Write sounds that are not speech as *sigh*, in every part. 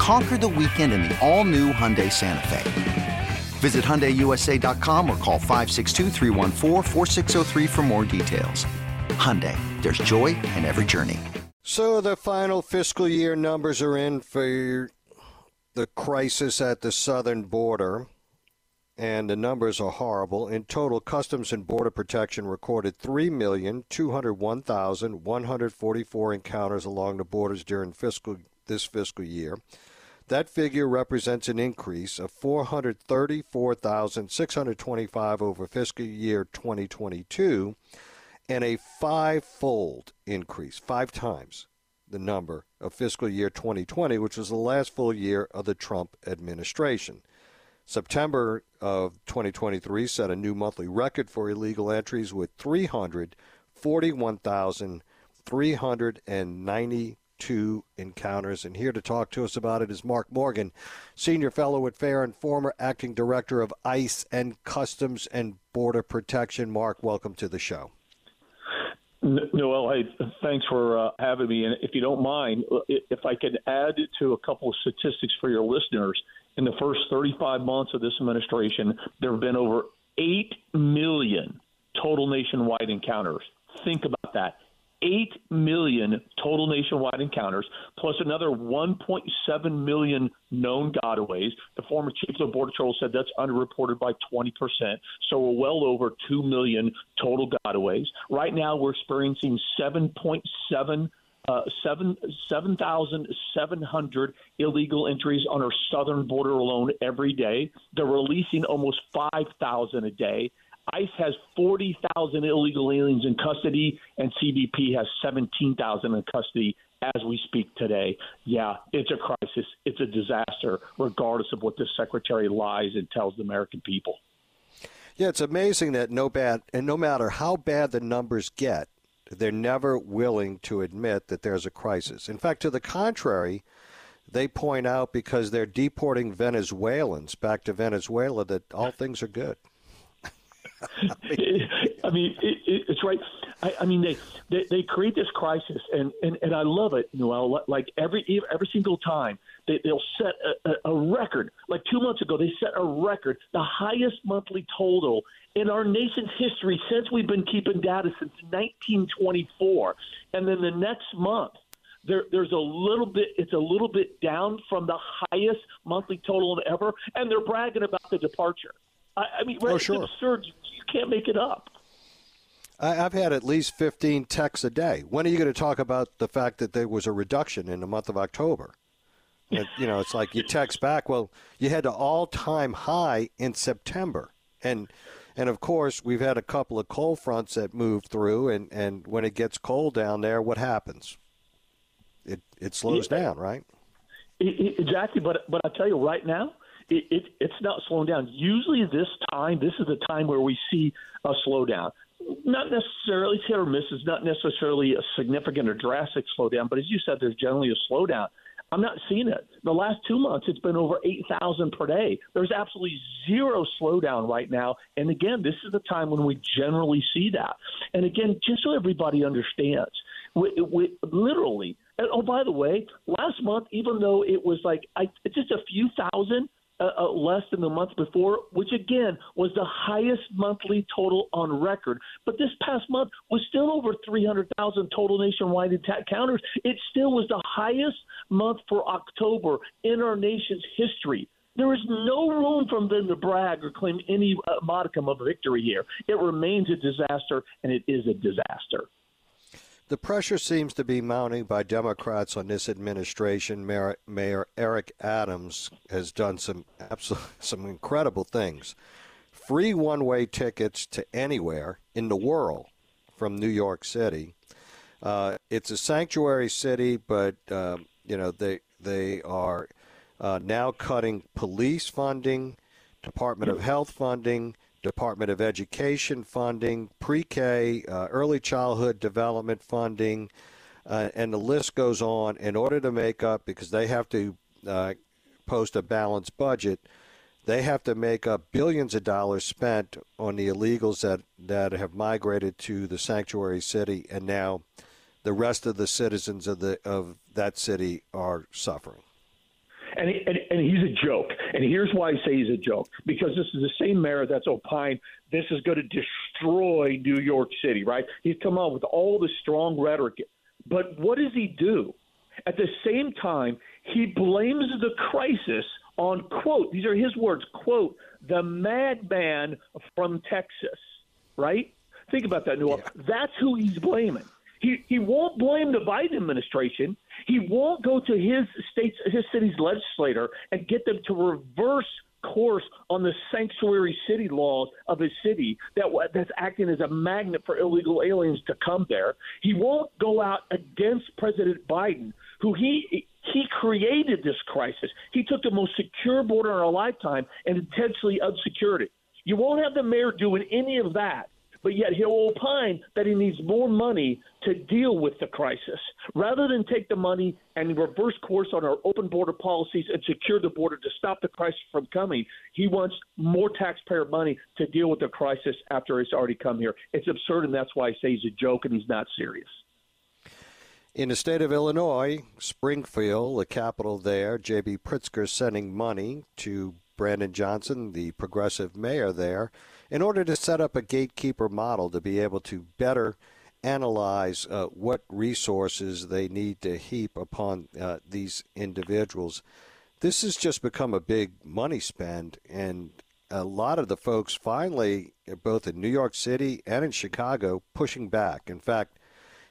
Conquer the weekend in the all new Hyundai Santa Fe. Visit HyundaiUSA.com or call 562 for more details. Hyundai, there's joy in every journey. So the final fiscal year numbers are in for the crisis at the southern border, and the numbers are horrible. In total, Customs and Border Protection recorded 3,201,144 encounters along the borders during fiscal this fiscal year. That figure represents an increase of 434,625 over fiscal year 2022 and a five fold increase, five times the number of fiscal year 2020, which was the last full year of the Trump administration. September of 2023 set a new monthly record for illegal entries with 341,390 two encounters. And here to talk to us about it is Mark Morgan, Senior Fellow at FAIR and former Acting Director of ICE and Customs and Border Protection. Mark, welcome to the show. Newell, hey, thanks for uh, having me. And if you don't mind, if I could add to a couple of statistics for your listeners, in the first 35 months of this administration, there have been over 8 million total nationwide encounters. Think about that. 8 million total nationwide encounters, plus another 1.7 million known gotaways. The former chief of Border Patrol said that's underreported by 20%. So we're well over 2 million total gotaways. Right now, we're experiencing 7.7 uh, 7 7,700 illegal entries on our southern border alone every day. They're releasing almost 5,000 a day. ICE has 40,000 illegal aliens in custody, and CBP has 17,000 in custody as we speak today. Yeah, it's a crisis. It's a disaster, regardless of what this secretary lies and tells the American people. Yeah, it's amazing that no bad, and no matter how bad the numbers get, they're never willing to admit that there's a crisis. In fact, to the contrary, they point out because they're deporting Venezuelans back to Venezuela that all things are good. *laughs* I mean, it, it, it's right. I, I mean, they, they they create this crisis, and, and, and I love it, Newell. Like every every single time, they, they'll set a, a, a record. Like two months ago, they set a record, the highest monthly total in our nation's history since we've been keeping data since 1924. And then the next month, there, there's a little bit it's a little bit down from the highest monthly total ever and they're bragging about the departure I, I mean, oh, sure. it's absurd. You, you can't make it up. I, I've had at least 15 texts a day. When are you going to talk about the fact that there was a reduction in the month of October? And, you know, it's like you text back, well, you had an all-time high in September, and and of course we've had a couple of cold fronts that move through, and and when it gets cold down there, what happens? It it slows yeah. down, right? Exactly, but but I tell you right now, it, it, it's not slowing down. Usually, this time, this is the time where we see a slowdown. Not necessarily hit or miss. It's not necessarily a significant or drastic slowdown, but as you said, there's generally a slowdown. I'm not seeing it. The last two months, it's been over 8,000 per day. There's absolutely zero slowdown right now. And again, this is the time when we generally see that. And again, just so everybody understands, we, we literally, and oh, by the way, last month, even though it was like I, just a few thousand, uh, uh, less than the month before, which again was the highest monthly total on record. But this past month was still over 300,000 total nationwide attack counters. It still was the highest month for October in our nation's history. There is no room for them to brag or claim any uh, modicum of victory here. It remains a disaster, and it is a disaster. The pressure seems to be mounting by Democrats on this administration. Mayor, Mayor Eric Adams has done some absolute, *laughs* some incredible things. Free one-way tickets to anywhere in the world from New York City. Uh, it's a sanctuary city, but uh, you know they they are uh, now cutting police funding, Department of Health funding, Department of Education funding, pre K, uh, early childhood development funding, uh, and the list goes on in order to make up because they have to uh, post a balanced budget. They have to make up billions of dollars spent on the illegals that, that have migrated to the sanctuary city, and now the rest of the citizens of the of that city are suffering and, he, and and he's a joke. And here's why I say he's a joke because this is the same mayor that's opined this is going to destroy New York City, right? He's come out with all this strong rhetoric, but what does he do? At the same time, he blames the crisis on quote these are his words quote the madman from Texas, right? Think about that, Newell. Yeah. That's who he's blaming. He he won't blame the Biden administration. He won't go to his state's his city's legislator and get them to reverse course on the sanctuary city laws of his city that that's acting as a magnet for illegal aliens to come there. He won't go out against President Biden, who he he created this crisis. He took the most secure border in our lifetime and intentionally unsecured it. You won't have the mayor doing any of that but yet he'll opine that he needs more money to deal with the crisis. Rather than take the money and reverse course on our open border policies and secure the border to stop the crisis from coming, he wants more taxpayer money to deal with the crisis after it's already come here. It's absurd, and that's why I say he's a joke and he's not serious. In the state of Illinois, Springfield, the capital there, J.B. Pritzker sending money to Brandon Johnson, the progressive mayor there in order to set up a gatekeeper model to be able to better analyze uh, what resources they need to heap upon uh, these individuals. This has just become a big money spend, and a lot of the folks finally, both in New York City and in Chicago, pushing back. In fact,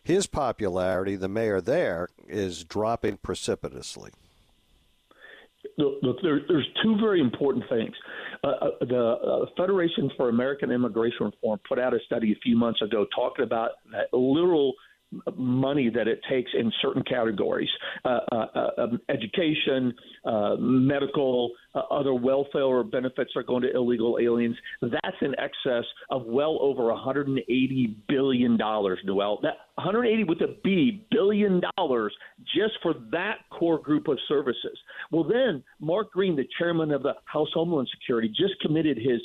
his popularity, the mayor there, is dropping precipitously. Look, there, there's two very important things. Uh, uh, the uh, Federation for American Immigration Reform put out a study a few months ago talking about that literal money that it takes in certain categories uh, uh, uh um, education, uh, medical, uh, other welfare benefits are going to illegal aliens. That's in excess of well over $180 billion, Newell. That 180 with a B billion dollars just for that core group of services. Well, then Mark Green, the chairman of the House Homeland Security, just committed his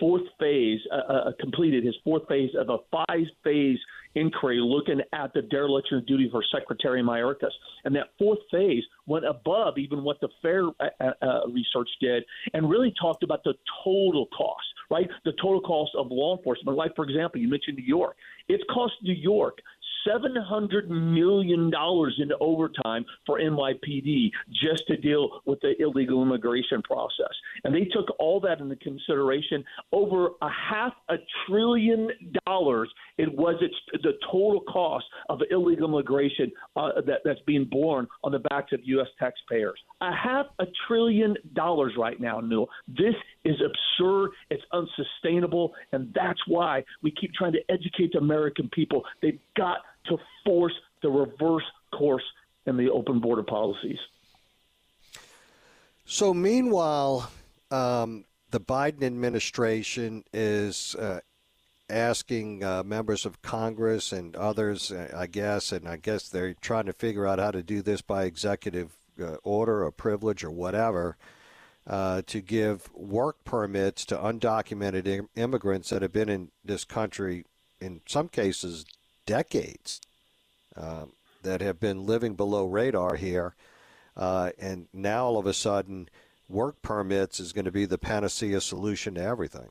fourth phase, uh, uh, completed his fourth phase of a five phase inquiry looking at the dereliction of duty for Secretary Mayorkas. And that fourth phase went above even what the FAIR uh, uh, uh, research did and really talked about the total cost, right? The total cost of law enforcement. Like, for example, you mentioned New York. It's cost New York $700 million in overtime for NYPD just to deal with the illegal immigration process. And they took all that into consideration. Over a half a trillion dollars it was its, the total cost of illegal immigration uh, that, that's being borne on the backs of U.S. taxpayers. A half a trillion dollars right now, Newell. This is absurd. It's unsustainable. And that's why we keep trying to educate the American people. They've got to force the reverse course in the open border policies. So, meanwhile, um, the Biden administration is uh, asking uh, members of Congress and others, uh, I guess, and I guess they're trying to figure out how to do this by executive uh, order or privilege or whatever. Uh, to give work permits to undocumented Im- immigrants that have been in this country, in some cases, decades, um, that have been living below radar here. Uh, and now all of a sudden, work permits is going to be the panacea solution to everything.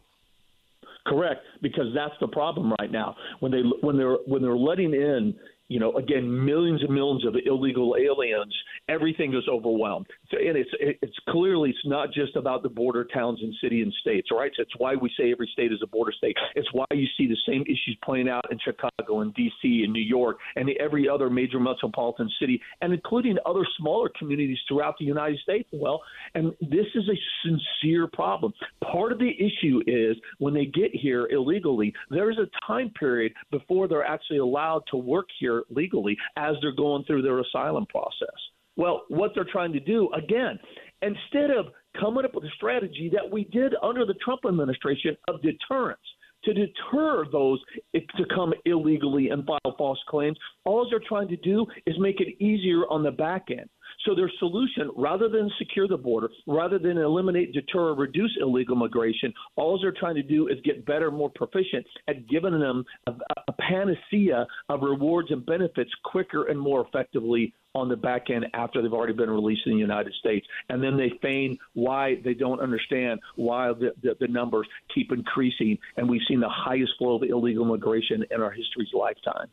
Correct, because that's the problem right now. When they when they're when they're letting in you know, again, millions and millions of illegal aliens everything is overwhelmed. So, and it's it's clearly it's not just about the border towns and city and states, right? So it's why we say every state is a border state. It's why you see the same issues playing out in Chicago and D.C. and New York and every other major metropolitan city, and including other smaller communities throughout the United States. Well, and this is a sincere problem. Part of the issue is when they get here illegally, there's a time period before they're actually allowed to work here legally as they're going through their asylum process. Well, what they're trying to do, again, instead of coming up with a strategy that we did under the Trump administration of deterrence, to deter those to come illegally and file false claims. All they're trying to do is make it easier on the back end. So their solution, rather than secure the border, rather than eliminate, deter, or reduce illegal migration, all they're trying to do is get better, more proficient at giving them a, a panacea of rewards and benefits quicker and more effectively on the back end after they've already been released in the United States. And then they feign why they don't understand why the, the, the numbers keep increasing. And we've seen the highest flow of illegal immigration in our history's lifetime.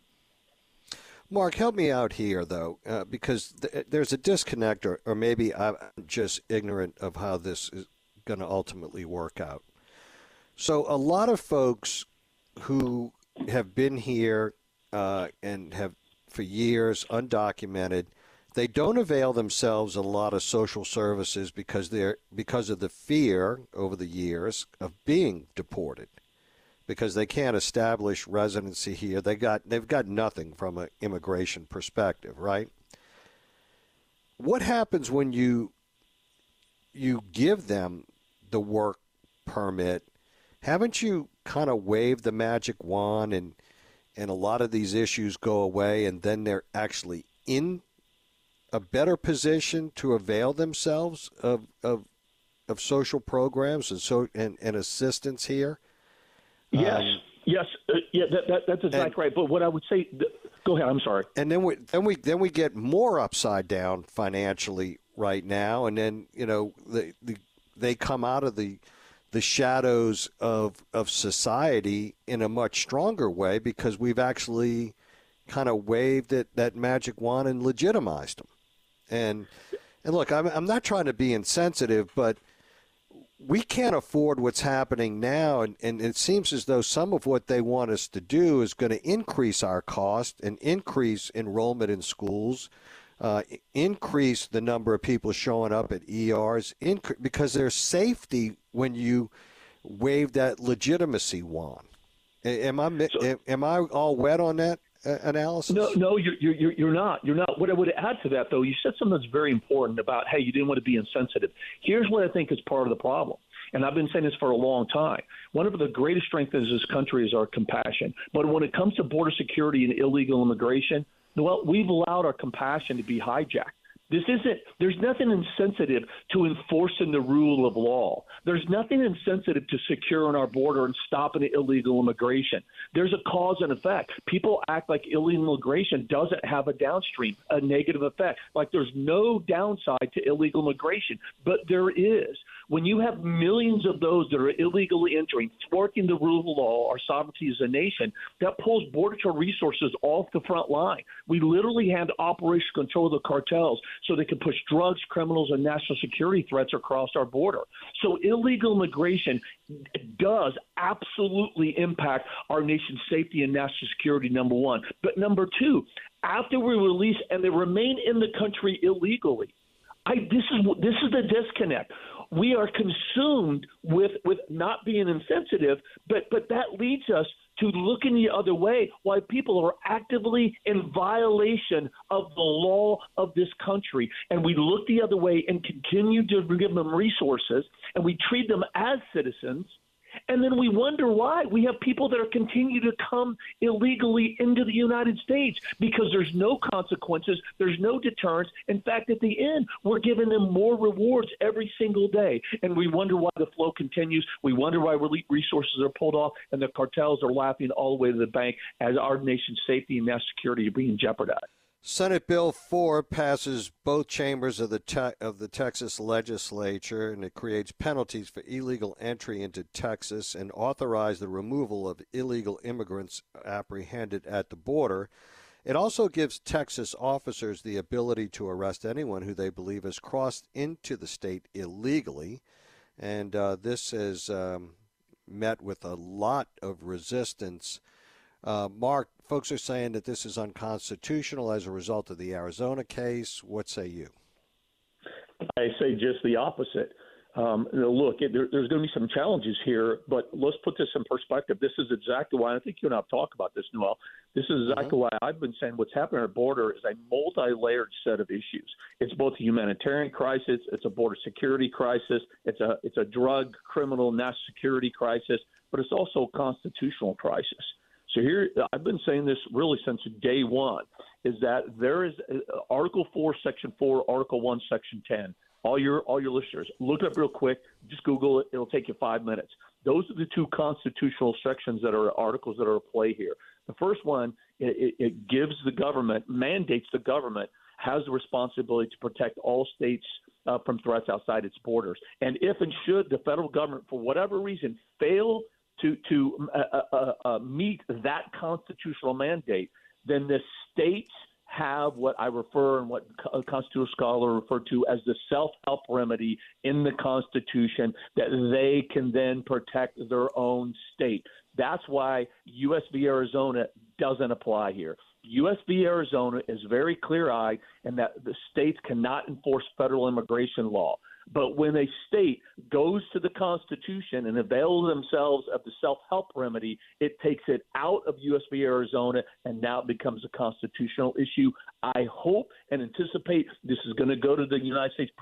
Mark, help me out here, though, uh, because th- there's a disconnect, or, or maybe I'm just ignorant of how this is going to ultimately work out. So, a lot of folks who have been here uh, and have for years undocumented, they don't avail themselves a lot of social services because they're because of the fear over the years of being deported because they can't establish residency here. They got they've got nothing from an immigration perspective, right? What happens when you you give them the work permit? Haven't you kind of waved the magic wand and and a lot of these issues go away and then they're actually in a better position to avail themselves of of of social programs and so and, and assistance here? Yes, um, yes, uh, yeah, that, that, that's exactly and, right. But what I would say, go ahead. I'm sorry. And then we then we then we get more upside down financially right now, and then you know the, the they come out of the the shadows of of society in a much stronger way because we've actually kind of waved it, that magic wand and legitimized them. And and look, I'm I'm not trying to be insensitive, but we can't afford what's happening now, and, and it seems as though some of what they want us to do is going to increase our cost and increase enrollment in schools, uh, increase the number of people showing up at ERs, inc- because there's safety when you wave that legitimacy wand. Am I am I all wet on that analysis? No, no, you're, you're you're not. You're not. What I would add to that, though, you said something that's very important about hey, you didn't want to be insensitive. Here's what I think is part of the problem and I've been saying this for a long time. One of the greatest strengths of this country is our compassion. But when it comes to border security and illegal immigration, well, we've allowed our compassion to be hijacked. This isn't, there's nothing insensitive to enforcing the rule of law. There's nothing insensitive to securing our border and stopping illegal immigration. There's a cause and effect. People act like illegal immigration doesn't have a downstream, a negative effect. Like there's no downside to illegal immigration, but there is. When you have millions of those that are illegally entering, thwarting the rule of law, our sovereignty as a nation, that pulls border Patrol resources off the front line. We literally hand operational control of the cartels so they can push drugs, criminals, and national security threats across our border. So illegal immigration does absolutely impact our nation's safety and national security, number one. But number two, after we release and they remain in the country illegally, I, this is this is the disconnect we are consumed with with not being insensitive, but but that leads us to looking the other way while people are actively in violation of the law of this country. And we look the other way and continue to give them resources and we treat them as citizens – and then we wonder why we have people that are continue to come illegally into the United States because there's no consequences, there's no deterrence. In fact, at the end, we're giving them more rewards every single day. And we wonder why the flow continues. We wonder why resources are pulled off and the cartels are laughing all the way to the bank as our nation's safety and national security are being jeopardized. Senate Bill 4 passes both chambers of the te- of the Texas legislature and it creates penalties for illegal entry into Texas and authorize the removal of illegal immigrants apprehended at the border. It also gives Texas officers the ability to arrest anyone who they believe has crossed into the state illegally. And uh, this has um, met with a lot of resistance. Uh, Mark, folks are saying that this is unconstitutional as a result of the Arizona case. What say you? I say just the opposite. Um, look, it, there, there's going to be some challenges here, but let's put this in perspective. This is exactly why I think you and I have talked about this, Newell. This is exactly mm-hmm. why I've been saying what's happening at our border is a multi-layered set of issues. It's both a humanitarian crisis, it's a border security crisis, it's a it's a drug, criminal, national security crisis, but it's also a constitutional crisis. So here, I've been saying this really since day one, is that there is uh, Article Four, Section Four, Article One, Section Ten all your all your listeners, look it up real quick. Just Google it. It'll take you five minutes. Those are the two constitutional sections that are articles that are at play here. The first one it, it gives the government mandates the government has the responsibility to protect all states uh, from threats outside its borders. And if and should the federal government, for whatever reason, fail to to uh, uh, uh, uh meet that constitutional mandate, then the states have what I refer and what a constitutional scholar refer to as the self-help remedy in the Constitution that they can then protect their own state. That's why U.S. v. Arizona doesn't apply here. U.S. v. Arizona is very clear-eyed in that the states cannot enforce federal immigration law. But when a state goes to the Constitution and avails themselves of the self help remedy, it takes it out of U.S. v. Arizona and now it becomes a constitutional issue. I hope and anticipate this is going to go to the United States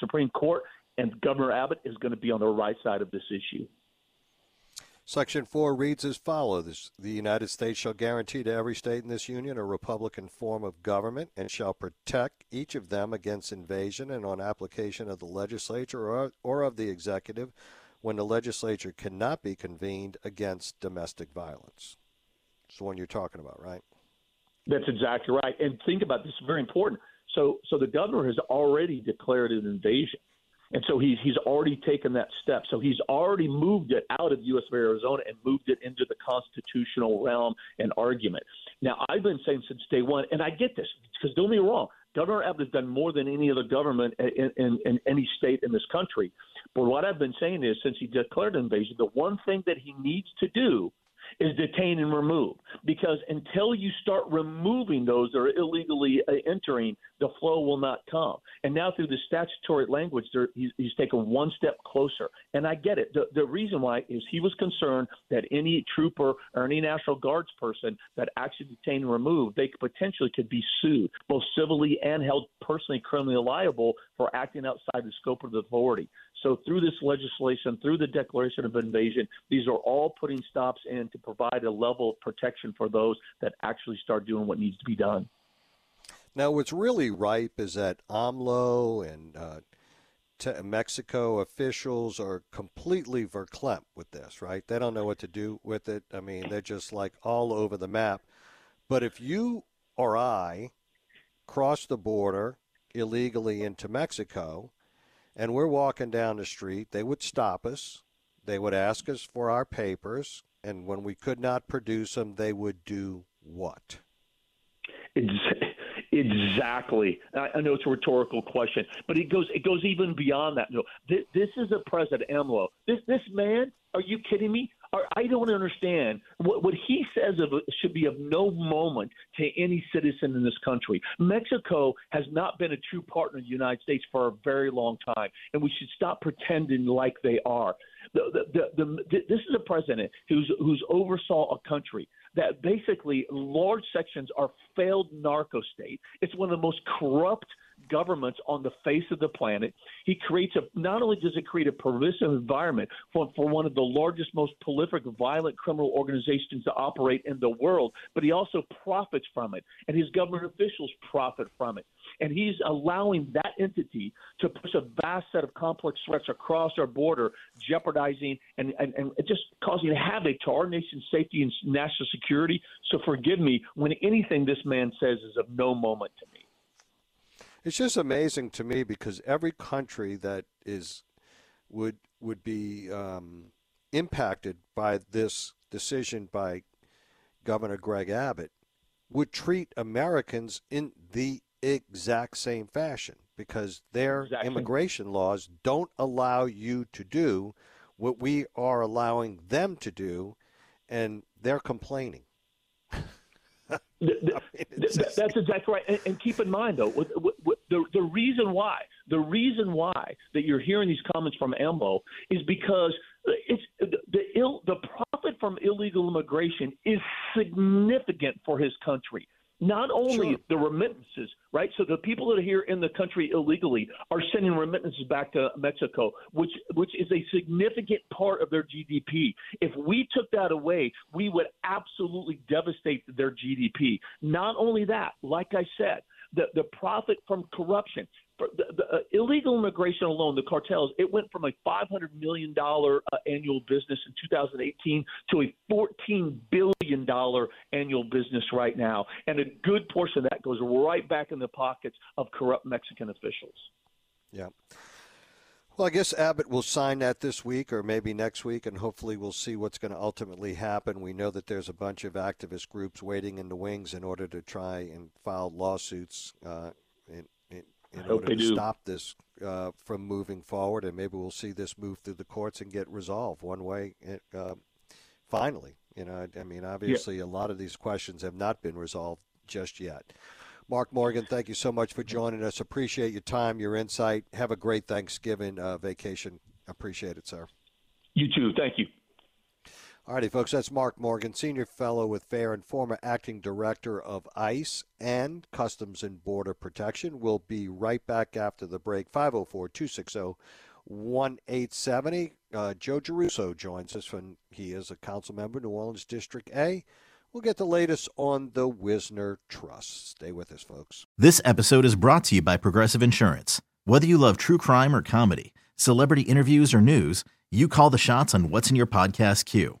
Supreme Court, and Governor Abbott is going to be on the right side of this issue. Section 4 reads as follows The United States shall guarantee to every state in this union a republican form of government and shall protect each of them against invasion and on application of the legislature or, or of the executive when the legislature cannot be convened against domestic violence. It's the one you're talking about, right? That's exactly right. And think about this, very important. So, so the governor has already declared an invasion. And so he's he's already taken that step. So he's already moved it out of U.S. of Arizona and moved it into the constitutional realm and argument. Now I've been saying since day one, and I get this because don't me wrong, Governor Abbott has done more than any other government in, in, in any state in this country. But what I've been saying is, since he declared invasion, the one thing that he needs to do is detain and remove. Because until you start removing those that are illegally uh, entering, the flow will not come. And now through the statutory language, he's, he's taken one step closer. And I get it. The, the reason why is he was concerned that any trooper or any National Guards person that actually detained and removed, they potentially could be sued, both civilly and held personally criminally liable for acting outside the scope of the authority. So through this legislation, through the declaration of invasion, these are all putting stops in to provide a level of protection for those that actually start doing what needs to be done. Now, what's really ripe is that AMLO and uh, Mexico officials are completely verklempt with this, right? They don't know what to do with it. I mean, they're just like all over the map. But if you or I cross the border illegally into Mexico, and we're walking down the street, they would stop us. They would ask us for our papers, and when we could not produce them, they would do what? Exactly. I know it's a rhetorical question, but it goes it goes even beyond that. No, this, this is a President AMLO. This this man. Are you kidding me? I don't understand what, what he says of should be of no moment to any citizen in this country. Mexico has not been a true partner of the United States for a very long time, and we should stop pretending like they are. The, the, the, this is a president who's who's oversaw a country that basically large sections are failed narco state. It's one of the most corrupt governments on the face of the planet. He creates a not only does it create a pervasive environment for, for one of the largest, most prolific violent criminal organizations to operate in the world, but he also profits from it, and his government officials profit from it. And he's allowing that entity to push a vast set of complex threats across our border, jeopardizing and, and, and just causing havoc to our nation's safety and national security. So forgive me when anything this man says is of no moment to me. It's just amazing to me because every country that is would would be um, impacted by this decision by Governor Greg Abbott would treat Americans in the exact same fashion because their Exactly. immigration laws don't allow you to do what we are allowing them to do, and they're complaining. Th- th- I mean, th- it's th- just- that's exactly right. And, and keep in mind, though, the the reason why the reason why that you're hearing these comments from AMLO is because it's the, the ill the profit from illegal immigration is significant for his country. Not only Sure. the remittances, right? So the people that are here in the country illegally are sending remittances back to Mexico, which which is a significant part of their GDP. If we took that away, we would absolutely devastate their GDP. Not only that, like I said, the the profit from corruption. The, the uh, illegal immigration alone, the cartels, it went from a $500 million uh, annual business in 2018 to a $14 billion annual business right now. And a good portion of that goes right back in the pockets of corrupt Mexican officials. Yeah. Well, I guess Abbott will sign that this week or maybe next week, and hopefully we'll see what's going to ultimately happen. We know that there's a bunch of activist groups waiting in the wings in order to try and file lawsuits uh, in, in, I order they to do. stop this uh, from moving forward, and maybe we'll see this move through the courts and get resolved one way. Uh, finally, you know, I, I mean, obviously, a lot of these questions have not been resolved just yet. Mark Morgan, thank you so much for joining us. Appreciate your time, your insight. Have a great Thanksgiving uh, vacation. Appreciate it, sir. You too. Thank you. All righty, folks. That's Mark Morgan, Senior Fellow with FAIR and former Acting Director of ICE and Customs and Border Protection. We'll be right back after the break. 504 260 1870. Uh, Joe Giarrusso joins us when he is a council member, New Orleans District A. We'll get the latest on the Wisner Trust. Stay with us, folks. This episode is brought to you by Progressive Insurance. Whether you love true crime or comedy, celebrity interviews or news, you call the shots on what's in your podcast queue.